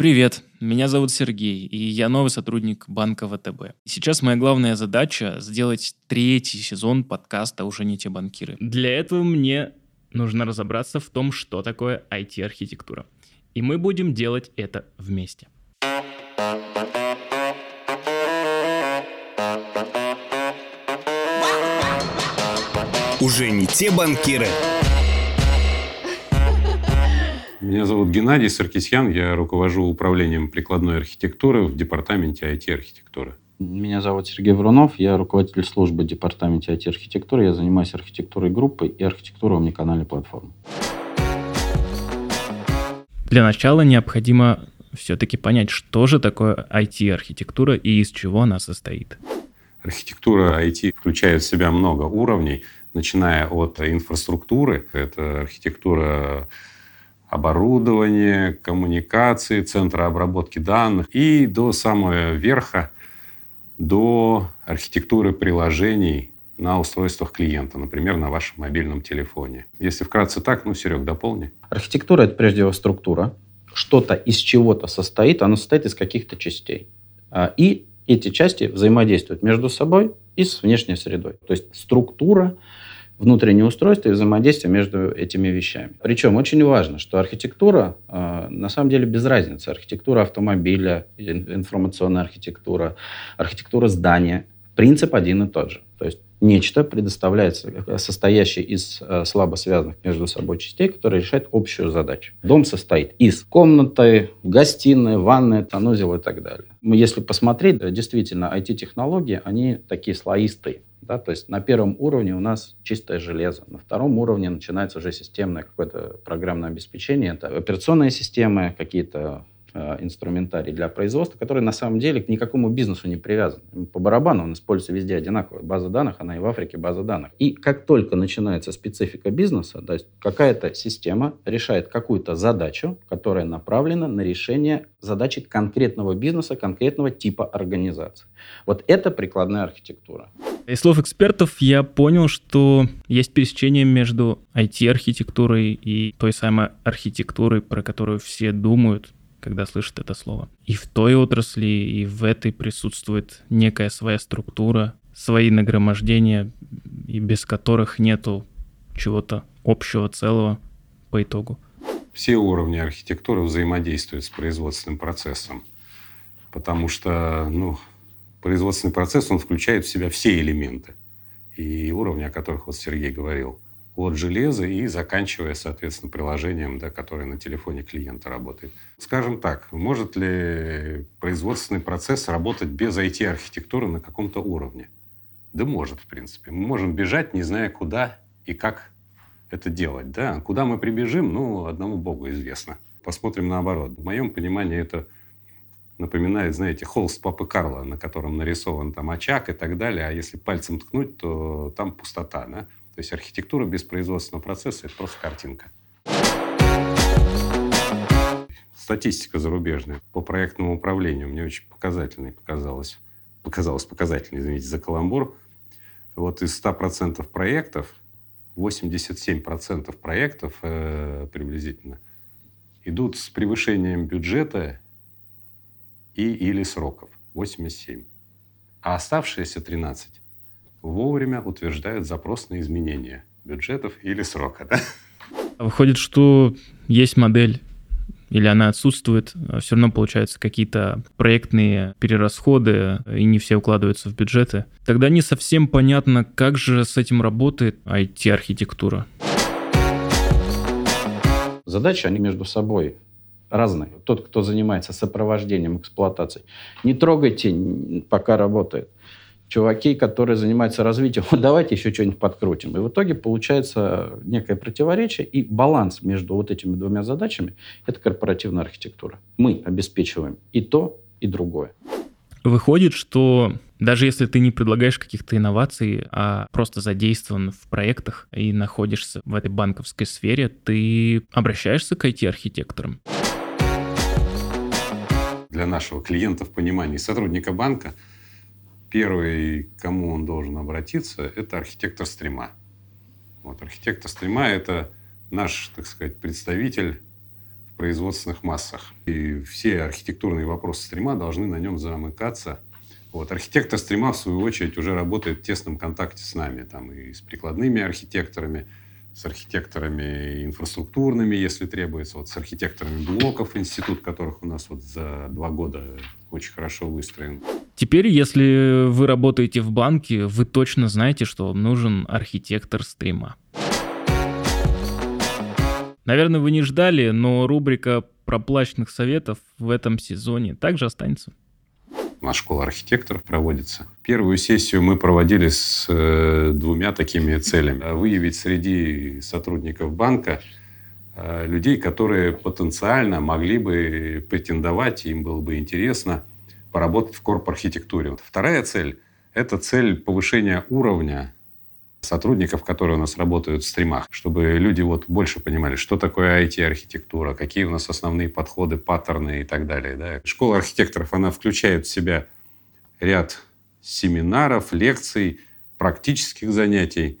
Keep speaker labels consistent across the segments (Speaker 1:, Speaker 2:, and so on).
Speaker 1: Привет, меня зовут Сергей, и я новый сотрудник банка ВТБ. Сейчас моя главная задача — сделать третий сезон подкаста «Уже не те банкиры». Для этого мне нужно разобраться в том, что такое IT-архитектура. И мы будем делать это вместе.
Speaker 2: Уже не те банкиры.
Speaker 3: Меня зовут Геннадий Саркисян, я руковожу управлением прикладной архитектуры в департаменте IT-архитектуры.
Speaker 4: Меня зовут Сергей Врунов, я руководитель службы департамента IT-архитектуры. Я занимаюсь архитектурой группы и архитектурой омниканальной платформы.
Speaker 1: Для начала необходимо все-таки понять, что же такое IT-архитектура и из чего она состоит.
Speaker 3: Архитектура IT включает в себя много уровней, начиная от инфраструктуры, это архитектура оборудования, коммуникации, центра обработки данных и до самого верха, до архитектуры приложений на устройствах клиента, например, на вашем мобильном телефоне. Если вкратце так, ну, Серег, дополни.
Speaker 4: Архитектура — это прежде всего структура. Что-то из чего-то состоит, оно состоит из каких-то частей. А, и эти части взаимодействуют между собой и с внешней средой. То есть структура — внутреннее устройство и взаимодействие между этими вещами. Причем очень важно, что архитектура э, на самом деле без разницы. Архитектура автомобиля, информационная архитектура, архитектура здания. Принцип один и тот же. То есть нечто предоставляется, э, состоящее из э, слабо связанных между собой частей, которые решают общую задачу. Дом состоит из комнаты, гостиной, ванной, санузела и так далее. Если посмотреть, действительно, IT-технологии, они такие слоистые. Да? То есть на первом уровне у нас чистое железо, на втором уровне начинается уже системное какое-то программное обеспечение. Это операционные системы, какие-то э, инструментарий для производства, который на самом деле к никакому бизнесу не привязан. По барабану он используется везде одинаково. База данных, она и в Африке база данных. И как только начинается специфика бизнеса, то есть какая-то система решает какую-то задачу, которая направлена на решение задачи конкретного бизнеса, конкретного типа организации. Вот это прикладная архитектура.
Speaker 1: Из слов экспертов я понял, что есть пересечение между IT-архитектурой и той самой архитектурой, про которую все думают, когда слышат это слово. И в той отрасли, и в этой присутствует некая своя структура, свои нагромождения, и без которых нету чего-то общего целого по итогу.
Speaker 3: Все уровни архитектуры взаимодействуют с производственным процессом, потому что, ну, производственный процесс, он включает в себя все элементы и уровни, о которых вот Сергей говорил. От железа и заканчивая, соответственно, приложением, да, которое на телефоне клиента работает. Скажем так, может ли производственный процесс работать без IT-архитектуры на каком-то уровне? Да может, в принципе. Мы можем бежать, не зная, куда и как это делать. Да? Куда мы прибежим, ну, одному Богу известно. Посмотрим наоборот. В моем понимании это напоминает, знаете, холст Папы Карла, на котором нарисован там очаг и так далее. А если пальцем ткнуть, то там пустота. Да? То есть архитектура без производственного процесса – это просто картинка. Статистика зарубежная по проектному управлению мне очень показательной показалась. Показалось показательной, извините за каламбур. Вот из 100% проектов 87% проектов э, приблизительно идут с превышением бюджета и или сроков 87. А оставшиеся 13 вовремя утверждают запрос на изменение бюджетов или срока. Да?
Speaker 1: Выходит, что есть модель или она отсутствует, все равно получаются какие-то проектные перерасходы, и не все укладываются в бюджеты. Тогда не совсем понятно, как же с этим работает IT-архитектура.
Speaker 4: Задачи, они между собой разные. Тот, кто занимается сопровождением эксплуатации, не трогайте, пока работает. Чуваки, которые занимаются развитием, давайте еще что-нибудь подкрутим. И в итоге получается некое противоречие и баланс между вот этими двумя задачами – это корпоративная архитектура. Мы обеспечиваем и то, и другое.
Speaker 1: Выходит, что даже если ты не предлагаешь каких-то инноваций, а просто задействован в проектах и находишься в этой банковской сфере, ты обращаешься к IT-архитекторам
Speaker 3: для нашего клиента в понимании сотрудника банка, первый, кому он должен обратиться, это архитектор стрима. Вот, архитектор стрима – это наш, так сказать, представитель в производственных массах. И все архитектурные вопросы стрима должны на нем замыкаться. Вот. Архитектор стрима, в свою очередь, уже работает в тесном контакте с нами. Там и с прикладными архитекторами, с архитекторами инфраструктурными, если требуется, вот с архитекторами блоков, институт которых у нас вот за два года очень хорошо выстроен.
Speaker 1: Теперь, если вы работаете в банке, вы точно знаете, что вам нужен архитектор стрима. Наверное, вы не ждали, но рубрика проплаченных советов в этом сезоне также останется.
Speaker 3: У нас школа архитекторов проводится. Первую сессию мы проводили с э, двумя такими целями. Выявить среди сотрудников банка э, людей, которые потенциально могли бы претендовать, им было бы интересно поработать в корп-архитектуре. Вторая цель – это цель повышения уровня сотрудников, которые у нас работают в стримах, чтобы люди вот больше понимали, что такое IT-архитектура, какие у нас основные подходы, паттерны и так далее. Да. Школа архитекторов, она включает в себя ряд семинаров, лекций, практических занятий.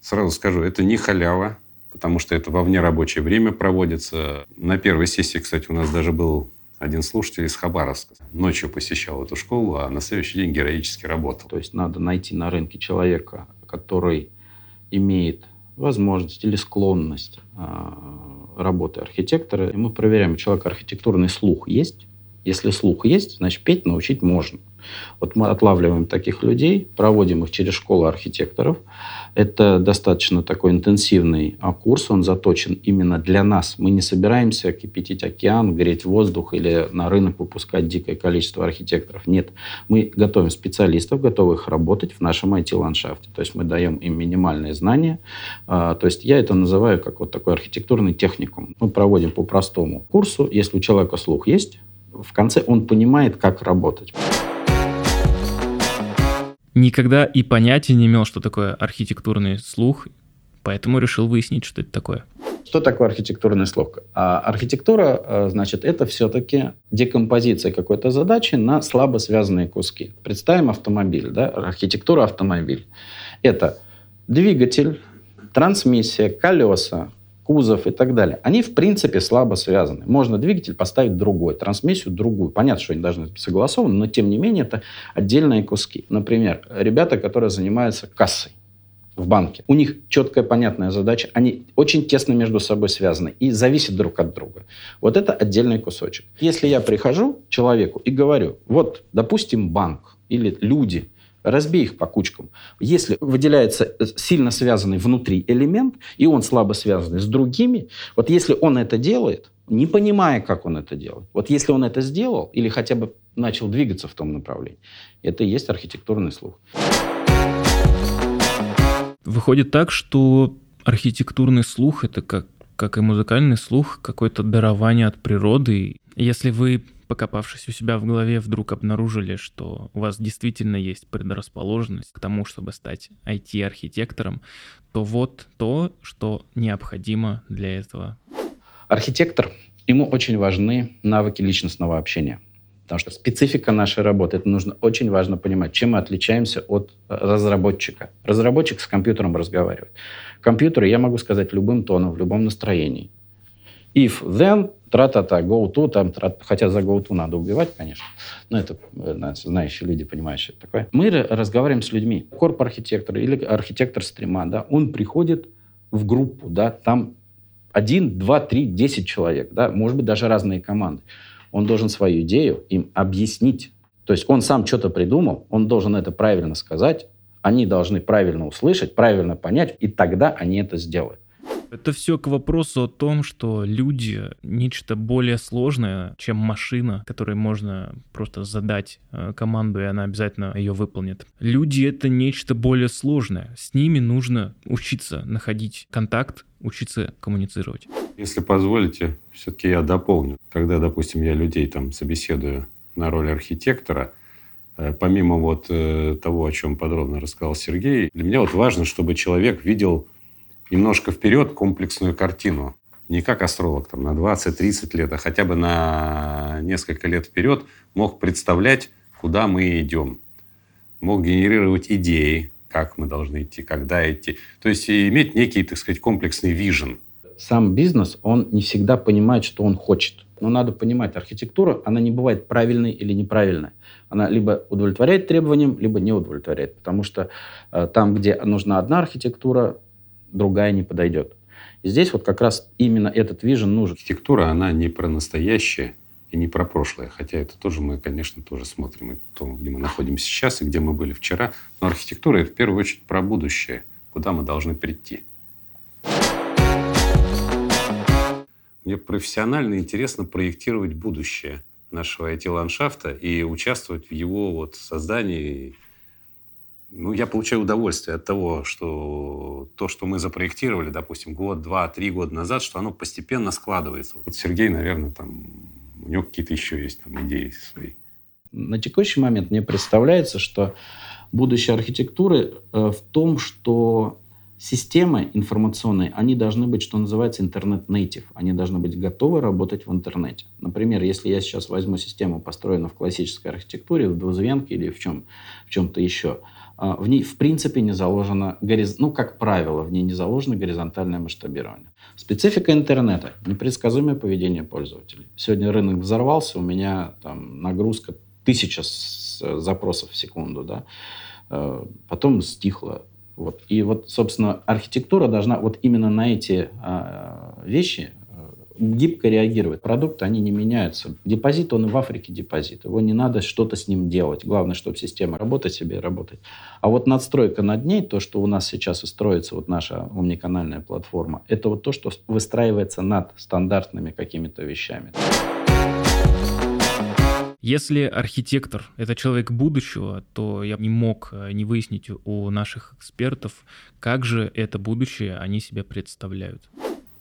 Speaker 3: Сразу скажу, это не халява, потому что это во внерабочее время проводится. На первой сессии, кстати, у нас даже был один слушатель из Хабаровска. Ночью посещал эту школу, а на следующий день героически работал.
Speaker 4: То есть надо найти на рынке человека, который имеет возможность или склонность а, работы архитектора, и мы проверяем, у человека архитектурный слух есть. Если слух есть, значит, петь научить можно. Вот мы отлавливаем таких людей, проводим их через школу архитекторов. Это достаточно такой интенсивный а, курс, он заточен именно для нас. Мы не собираемся кипятить океан, греть воздух или на рынок выпускать дикое количество архитекторов. Нет, мы готовим специалистов, готовых работать в нашем IT-ландшафте. То есть мы даем им минимальные знания. А, то есть я это называю как вот такой архитектурный техникум. Мы проводим по простому курсу. Если у человека слух есть, в конце он понимает, как работать
Speaker 1: никогда и понятия не имел, что такое архитектурный слух, поэтому решил выяснить, что это такое.
Speaker 4: Что такое архитектурный слух? А архитектура, э, значит, это все-таки декомпозиция какой-то задачи на слабо связанные куски. Представим автомобиль, да, архитектура автомобиль. Это двигатель, трансмиссия, колеса, кузов и так далее, они в принципе слабо связаны. Можно двигатель поставить другой, трансмиссию другую. Понятно, что они должны быть согласованы, но тем не менее это отдельные куски. Например, ребята, которые занимаются кассой в банке. У них четкая, понятная задача. Они очень тесно между собой связаны и зависят друг от друга. Вот это отдельный кусочек. Если я прихожу к человеку и говорю, вот, допустим, банк или люди – Разбей их по кучкам. Если выделяется э, сильно связанный внутри элемент, и он слабо связанный с другими, вот если он это делает, не понимая, как он это делает, вот если он это сделал или хотя бы начал двигаться в том направлении, это и есть архитектурный слух.
Speaker 1: Выходит так, что архитектурный слух — это как, как и музыкальный слух, какое-то дарование от природы. Если вы покопавшись у себя в голове, вдруг обнаружили, что у вас действительно есть предрасположенность к тому, чтобы стать IT-архитектором, то вот то, что необходимо для этого.
Speaker 4: Архитектор, ему очень важны навыки личностного общения. Потому что специфика нашей работы, это нужно очень важно понимать, чем мы отличаемся от разработчика. Разработчик с компьютером разговаривает. Компьютеры я могу сказать любым тоном, в любом настроении. If, then, тра-та-та, go-to, там, тра хотя за go-to надо убивать, конечно, но это э, знающие люди это такое. Мы разговариваем с людьми. Корп-архитектор или архитектор стрима, да, он приходит в группу, да, там один, два, три, десять человек, да, может быть, даже разные команды. Он должен свою идею им объяснить. То есть он сам что-то придумал, он должен это правильно сказать, они должны правильно услышать, правильно понять, и тогда они это сделают.
Speaker 1: Это все к вопросу о том, что люди — нечто более сложное, чем машина, которой можно просто задать э, команду, и она обязательно ее выполнит. Люди — это нечто более сложное. С ними нужно учиться находить контакт, учиться коммуницировать.
Speaker 3: Если позволите, все-таки я дополню. Когда, допустим, я людей там собеседую на роль архитектора, э, помимо вот э, того, о чем подробно рассказал Сергей, для меня вот важно, чтобы человек видел немножко вперед комплексную картину. Не как астролог там, на 20-30 лет, а хотя бы на несколько лет вперед мог представлять, куда мы идем. Мог генерировать идеи, как мы должны идти, когда идти. То есть иметь некий, так сказать, комплексный вижен.
Speaker 4: сам бизнес, он не всегда понимает, что он хочет. Но надо понимать, архитектура, она не бывает правильной или неправильной. Она либо удовлетворяет требованиям, либо не удовлетворяет. Потому что э, там, где нужна одна архитектура, другая не подойдет. И здесь вот как раз именно этот вижен нужен.
Speaker 3: Архитектура, она не про настоящее и не про прошлое. Хотя это тоже мы, конечно, тоже смотрим. И то, где мы находимся сейчас и где мы были вчера. Но архитектура – это в первую очередь про будущее, куда мы должны прийти. Мне профессионально интересно проектировать будущее нашего IT-ландшафта и участвовать в его вот создании. Ну, я получаю удовольствие от того, что то, что мы запроектировали, допустим, год, два, три года назад, что оно постепенно складывается. Вот Сергей, наверное, там, у него какие-то еще есть там идеи свои.
Speaker 4: На текущий момент мне представляется, что будущее архитектуры э, в том, что Системы информационные, они должны быть, что называется, интернет-нейтив. Они должны быть готовы работать в интернете. Например, если я сейчас возьму систему, построенную в классической архитектуре, в двузвенке или в, чем, в чем-то еще, а, в ней в принципе не заложено, ну, как правило, в ней не заложено горизонтальное масштабирование. Специфика интернета – непредсказуемое поведение пользователей. Сегодня рынок взорвался, у меня там нагрузка тысяча запросов в секунду, да, а, потом стихло вот. И вот, собственно, архитектура должна вот именно на эти а, вещи э, гибко реагировать. Продукты, они не меняются. Депозит, он и в Африке депозит. Его не надо что-то с ним делать. Главное, чтобы система работать себе и работать. А вот надстройка над ней, то, что у нас сейчас и строится, вот наша умниканальная платформа, это вот то, что выстраивается над стандартными какими-то вещами.
Speaker 1: Если архитектор — это человек будущего, то я не мог э, не выяснить у наших экспертов, как же это будущее они себе представляют.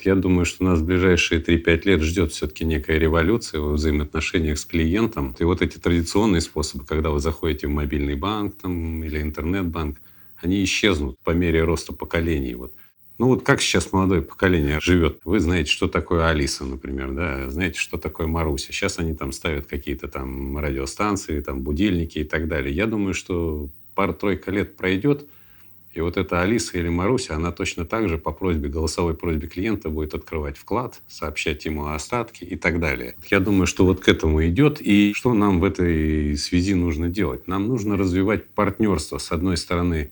Speaker 3: Я думаю, что нас в ближайшие 3-5 лет ждет все-таки некая революция во взаимоотношениях с клиентом. И вот эти традиционные способы, когда вы заходите в мобильный банк там, или интернет-банк, они исчезнут по мере роста поколений. Вот ну вот как сейчас молодое поколение живет? Вы знаете, что такое Алиса, например, да? Знаете, что такое Маруся? Сейчас они там ставят какие-то там радиостанции, там будильники и так далее. Я думаю, что пара-тройка лет пройдет, и вот эта Алиса или Маруся, она точно так же по просьбе, голосовой просьбе клиента будет открывать вклад, сообщать ему о остатке и так далее. Я думаю, что вот к этому идет. И что нам в этой связи нужно делать? Нам нужно развивать партнерство, с одной стороны,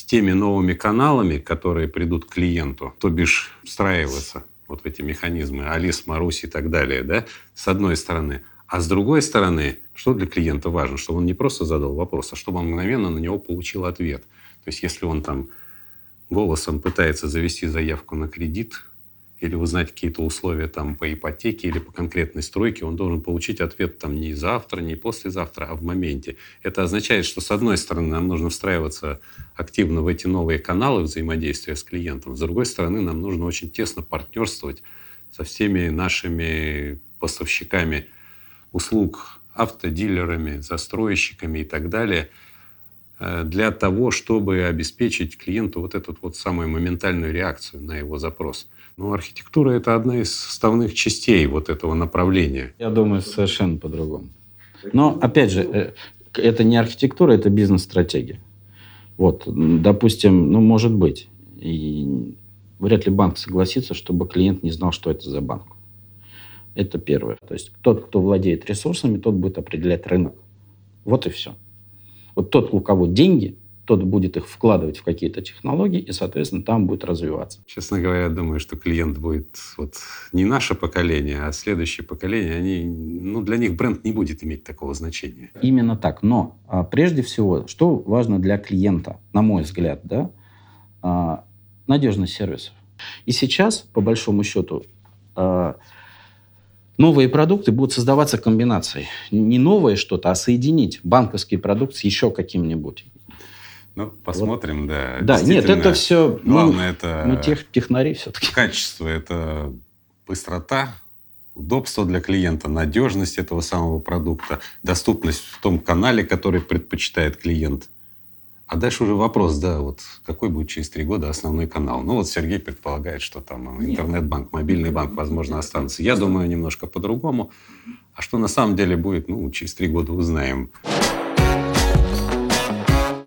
Speaker 3: с теми новыми каналами, которые придут к клиенту, то бишь встраиваться вот в эти механизмы, Алис, Марусь и так далее, да, с одной стороны. А с другой стороны, что для клиента важно? Чтобы он не просто задал вопрос, а чтобы он мгновенно на него получил ответ. То есть если он там голосом пытается завести заявку на кредит, или узнать какие-то условия там по ипотеке или по конкретной стройке, он должен получить ответ там не завтра, не послезавтра, а в моменте. Это означает, что с одной стороны нам нужно встраиваться активно в эти новые каналы взаимодействия с клиентом, с другой стороны нам нужно очень тесно партнерствовать со всеми нашими поставщиками услуг, автодилерами, застройщиками и так далее – для того, чтобы обеспечить клиенту вот эту вот самую моментальную реакцию на его запрос. Но архитектура – это одна из составных частей вот этого направления.
Speaker 4: Я думаю, совершенно по-другому. Но, опять же, э, это не архитектура, это бизнес-стратегия. Вот, допустим, ну, может быть. И вряд ли банк согласится, чтобы клиент не знал, что это за банк. Это первое. То есть тот, кто владеет ресурсами, тот будет определять рынок. Вот и все. Вот тот, у кого деньги, тот будет их вкладывать в какие-то технологии, и, соответственно, там будет развиваться.
Speaker 3: Честно говоря, я думаю, что клиент будет вот не наше поколение, а следующее поколение. Они, ну, для них бренд не будет иметь такого значения.
Speaker 4: Именно так. Но а, прежде всего, что важно для клиента, на мой взгляд, да, а, надежность сервисов. И сейчас, по большому счету, а, новые продукты будут создаваться комбинацией. Не новое что-то, а соединить банковский продукт с еще каким-нибудь.
Speaker 3: Ну, посмотрим, вот. да.
Speaker 4: Да, нет, это все...
Speaker 3: Главное, ну, это...
Speaker 4: Мы тех, технари все-таки.
Speaker 3: Качество, это быстрота, удобство для клиента, надежность этого самого продукта, доступность в том канале, который предпочитает клиент – а дальше уже вопрос, да, вот какой будет через три года основной канал. Ну вот Сергей предполагает, что там интернет-банк, мобильный банк, возможно, останутся. Я думаю немножко по-другому. А что на самом деле будет, ну, через три года узнаем.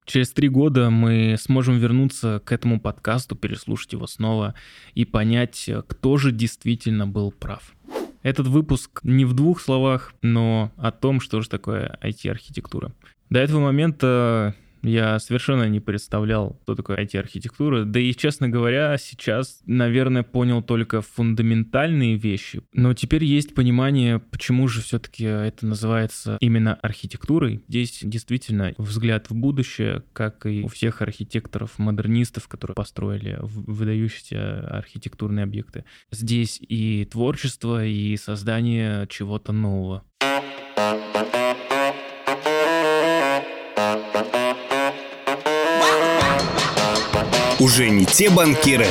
Speaker 1: Через три года мы сможем вернуться к этому подкасту, переслушать его снова и понять, кто же действительно был прав. Этот выпуск не в двух словах, но о том, что же такое IT-архитектура. До этого момента я совершенно не представлял, что такое IT-архитектура. Да и, честно говоря, сейчас, наверное, понял только фундаментальные вещи. Но теперь есть понимание, почему же все-таки это называется именно архитектурой. Здесь действительно взгляд в будущее, как и у всех архитекторов-модернистов, которые построили выдающиеся архитектурные объекты. Здесь и творчество, и создание чего-то нового.
Speaker 2: Уже не те банкиры,